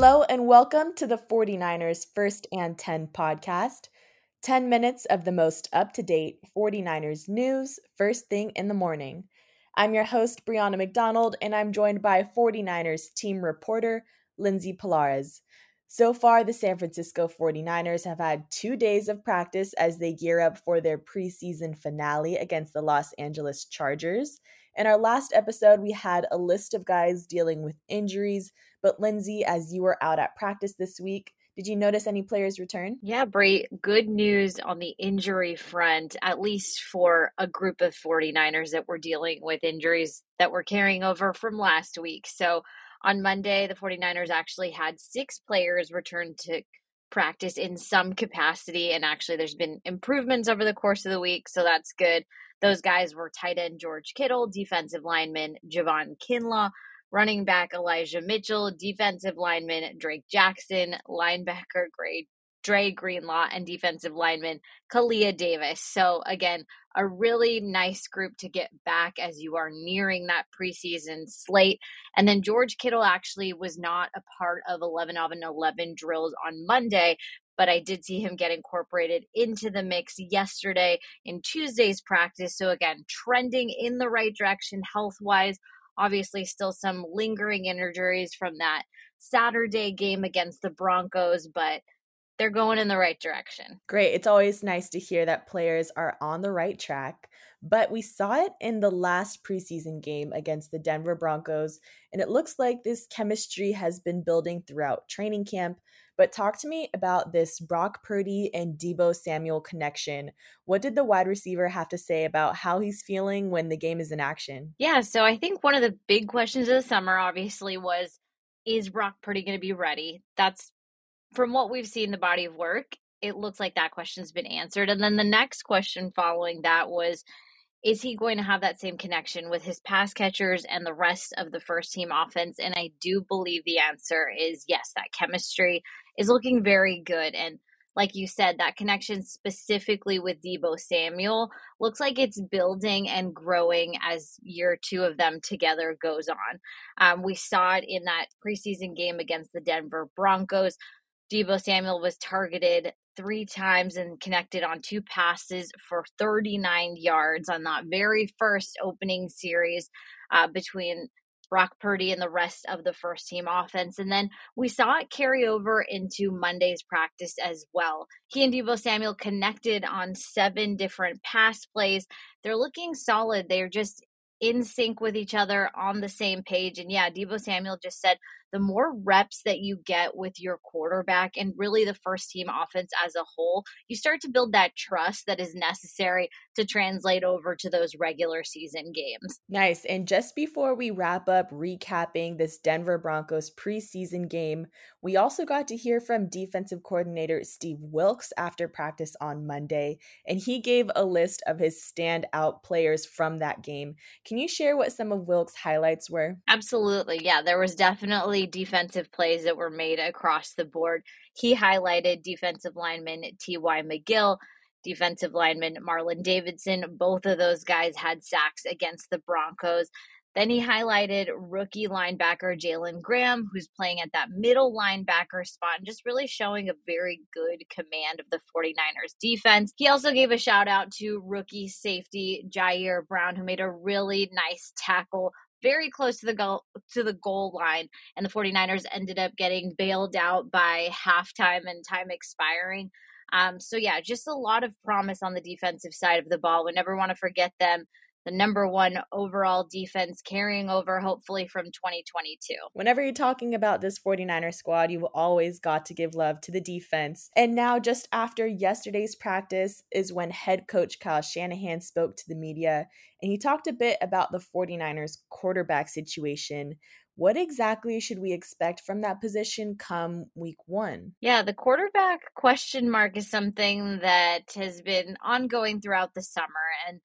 Hello and welcome to the 49ers First and 10 podcast. 10 minutes of the most up to date 49ers news first thing in the morning. I'm your host, Brianna McDonald, and I'm joined by 49ers team reporter, Lindsey Pallares. So far, the San Francisco 49ers have had two days of practice as they gear up for their preseason finale against the Los Angeles Chargers. In our last episode, we had a list of guys dealing with injuries, but Lindsey, as you were out at practice this week, did you notice any players return? Yeah, Brie, good news on the injury front, at least for a group of 49ers that were dealing with injuries that were carrying over from last week. So on Monday, the 49ers actually had six players return to practice in some capacity. And actually, there's been improvements over the course of the week. So that's good. Those guys were tight end George Kittle, defensive lineman Javon Kinlaw, running back Elijah Mitchell, defensive lineman Drake Jackson, linebacker Gray Dre Greenlaw, and defensive lineman Kalia Davis. So again, a really nice group to get back as you are nearing that preseason slate. And then George Kittle actually was not a part of 11 of an 11 drills on Monday, but I did see him get incorporated into the mix yesterday in Tuesday's practice. So, again, trending in the right direction health wise. Obviously, still some lingering injuries from that Saturday game against the Broncos, but they're going in the right direction. Great. It's always nice to hear that players are on the right track. But we saw it in the last preseason game against the Denver Broncos, and it looks like this chemistry has been building throughout training camp. But talk to me about this Brock Purdy and Deebo Samuel connection. What did the wide receiver have to say about how he's feeling when the game is in action? Yeah, so I think one of the big questions of the summer obviously was is Brock Purdy going to be ready? That's from what we've seen the body of work, it looks like that question's been answered. And then the next question following that was is he going to have that same connection with his pass catchers and the rest of the first team offense? And I do believe the answer is yes, that chemistry is looking very good. And like you said, that connection specifically with Deebo Samuel looks like it's building and growing as year two of them together goes on. Um, we saw it in that preseason game against the Denver Broncos. Deebo Samuel was targeted three times and connected on two passes for 39 yards on that very first opening series uh, between Brock Purdy and the rest of the first team offense. And then we saw it carry over into Monday's practice as well. He and Deebo Samuel connected on seven different pass plays. They're looking solid. They're just in sync with each other on the same page. And yeah, Deebo Samuel just said the more reps that you get with your quarterback and really the first team offense as a whole, you start to build that trust that is necessary to translate over to those regular season games. Nice. And just before we wrap up recapping this Denver Broncos preseason game, we also got to hear from defensive coordinator Steve Wilks after practice on Monday, and he gave a list of his standout players from that game. Can you share what some of Wilks' highlights were? Absolutely. Yeah, there was definitely defensive plays that were made across the board. He highlighted defensive lineman T.Y. McGill, defensive lineman Marlon Davidson. Both of those guys had sacks against the Broncos. Then he highlighted rookie linebacker Jalen Graham, who's playing at that middle linebacker spot and just really showing a very good command of the 49ers defense. He also gave a shout out to rookie safety Ji'Ayir Brown, who made a really nice tackle very close to the goal to the goal line and the 49ers ended up getting bailed out by halftime and time expiring. Um, so yeah just a lot of promise on the defensive side of the ball. We never want to forget them the number one overall defense carrying over hopefully from 2022. Whenever you're talking about this 49er squad, you've always got to give love to the defense. And now, just after yesterday's practice, is when head coach Kyle Shanahan spoke to the media and he talked a bit about the 49ers quarterback situation. What exactly should we expect from that position come week one? Yeah, the quarterback question mark is something that has been ongoing throughout the summer. And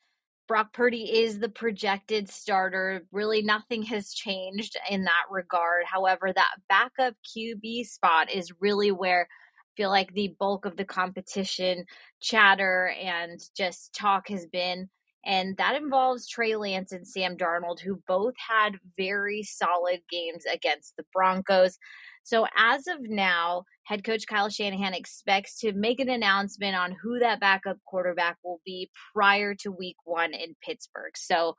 Brock Purdy is the projected starter. Really, nothing has changed in that regard. However, that backup QB spot is really where I feel like the bulk of the competition, chatter, and just talk has been. And that involves Trey Lance and Sam Darnold, who both had very solid games against the Broncos. So, as of now, head coach Kyle Shanahan expects to make an announcement on who that backup quarterback will be prior to week one in Pittsburgh. So,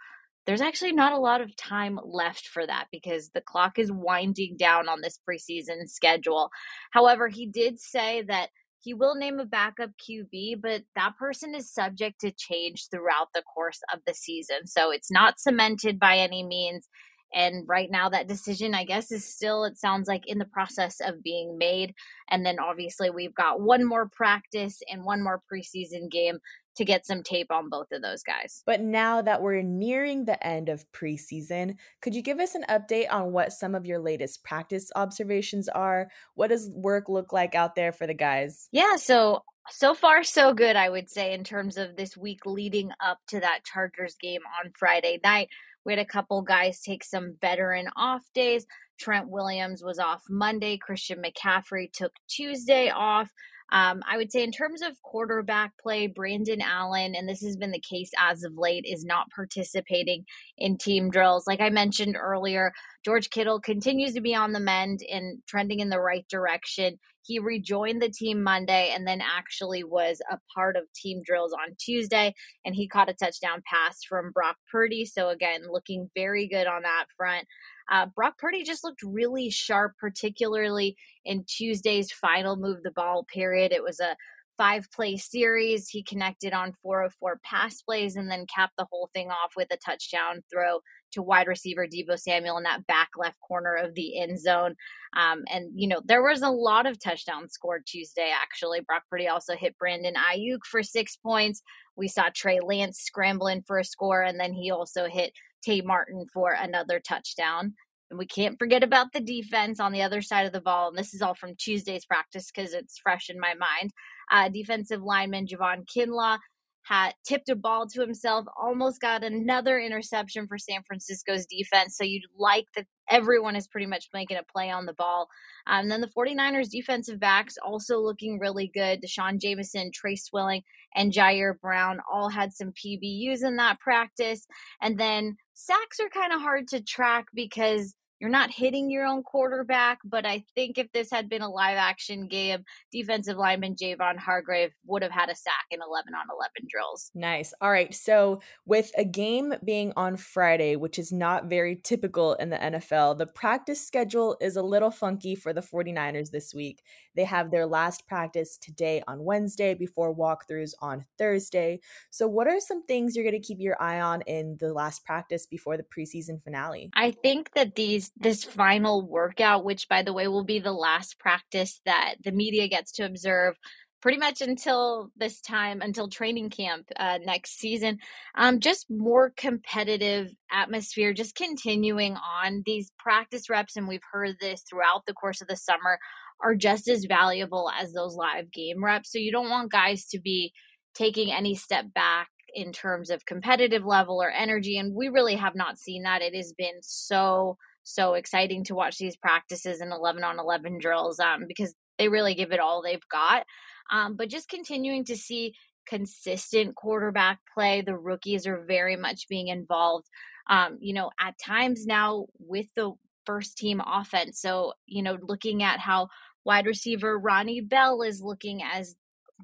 there's actually not a lot of time left for that because the clock is winding down on this preseason schedule. However, he did say that he will name a backup QB, but that person is subject to change throughout the course of the season. So it's not cemented by any means. And right now, that decision, I guess, is still, it sounds like, in the process of being made. And then obviously, we've got one more practice and one more preseason game to get some tape on both of those guys. But now that we're nearing the end of preseason, could you give us an update on what some of your latest practice observations are? What does work look like out there for the guys? Yeah, so so far so good I would say in terms of this week leading up to that Chargers game on Friday night. We had a couple guys take some veteran off days. Trent Williams was off Monday. Christian McCaffrey took Tuesday off. Um, I would say, in terms of quarterback play, Brandon Allen, and this has been the case as of late, is not participating in team drills. Like I mentioned earlier, George Kittle continues to be on the mend and trending in the right direction. He rejoined the team Monday and then actually was a part of team drills on Tuesday, and he caught a touchdown pass from Brock Purdy. So, again, looking very good on that front. Uh, Brock Purdy just looked really sharp, particularly in Tuesday's final move the ball period. It was a five play series. He connected on 404 pass plays and then capped the whole thing off with a touchdown throw to wide receiver Deebo Samuel in that back left corner of the end zone. Um, and, you know, there was a lot of touchdowns scored Tuesday, actually. Brock Purdy also hit Brandon Aiyuk for six points. We saw Trey Lance scrambling for a score, and then he also hit Tay Martin for another touchdown. And we can't forget about the defense on the other side of the ball. And this is all from Tuesday's practice because it's fresh in my mind. Uh, defensive lineman Javon Kinlaw had tipped a ball to himself, almost got another interception for San Francisco's defense. So you'd like that everyone is pretty much making a play on the ball. Um, and then the 49ers defensive backs also looking really good. D'Shawn Jamison, Tre Swilling, and Ji'Ayir Brown all had some PBUs in that practice. And then sacks are kind of hard to track because you're not hitting your own quarterback, but I think if this had been a live action game, defensive lineman Javon Hargrave would have had a sack in 11 on 11 drills. Nice. All right. So, with a game being on Friday, which is not very typical in the NFL, the practice schedule is a little funky for the 49ers this week. They have their last practice today on Wednesday before walkthroughs on Thursday. So, what are some things you're going to keep your eye on in the last practice before the preseason finale? I think that these this final workout, which by the way will be the last practice that the media gets to observe pretty much until this time, until training camp uh, next season. Um, just more competitive atmosphere, just continuing on these practice reps, and we've heard this throughout the course of the summer, are just as valuable as those live game reps. So you don't want guys to be taking any step back in terms of competitive level or energy. And we really have not seen that. It has been so so exciting to watch these practices and 11 on 11 drills um, because they really give it all they've got. Um, but just continuing to see consistent quarterback play. The rookies are very much being involved. um, you know, at times now with the first team offense. So, you know, looking at how wide receiver Ronnie Bell is looking as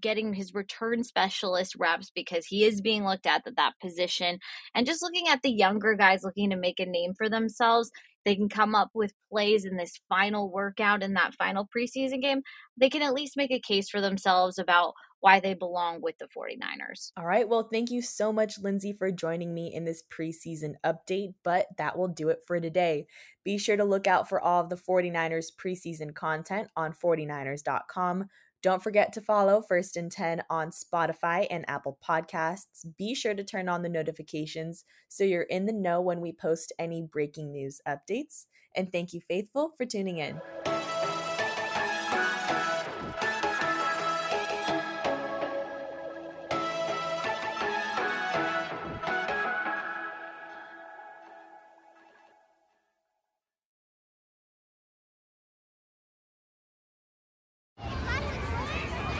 getting his return specialist reps because he is being looked at at that position and just looking at the younger guys looking to make a name for themselves they can come up with plays in this final workout in that final preseason game they can at least make a case for themselves about why they belong with the 49ers. All right. Well, thank you so much, Lindsey, for joining me in this preseason update. But that will do it for today. Be sure to look out for all of the 49ers preseason content on 49ers.com. Don't forget to follow First and 10 on Spotify and Apple Podcasts. Be sure to turn on the notifications so you're in the know when we post any breaking news updates. And thank you, Faithful, for tuning in.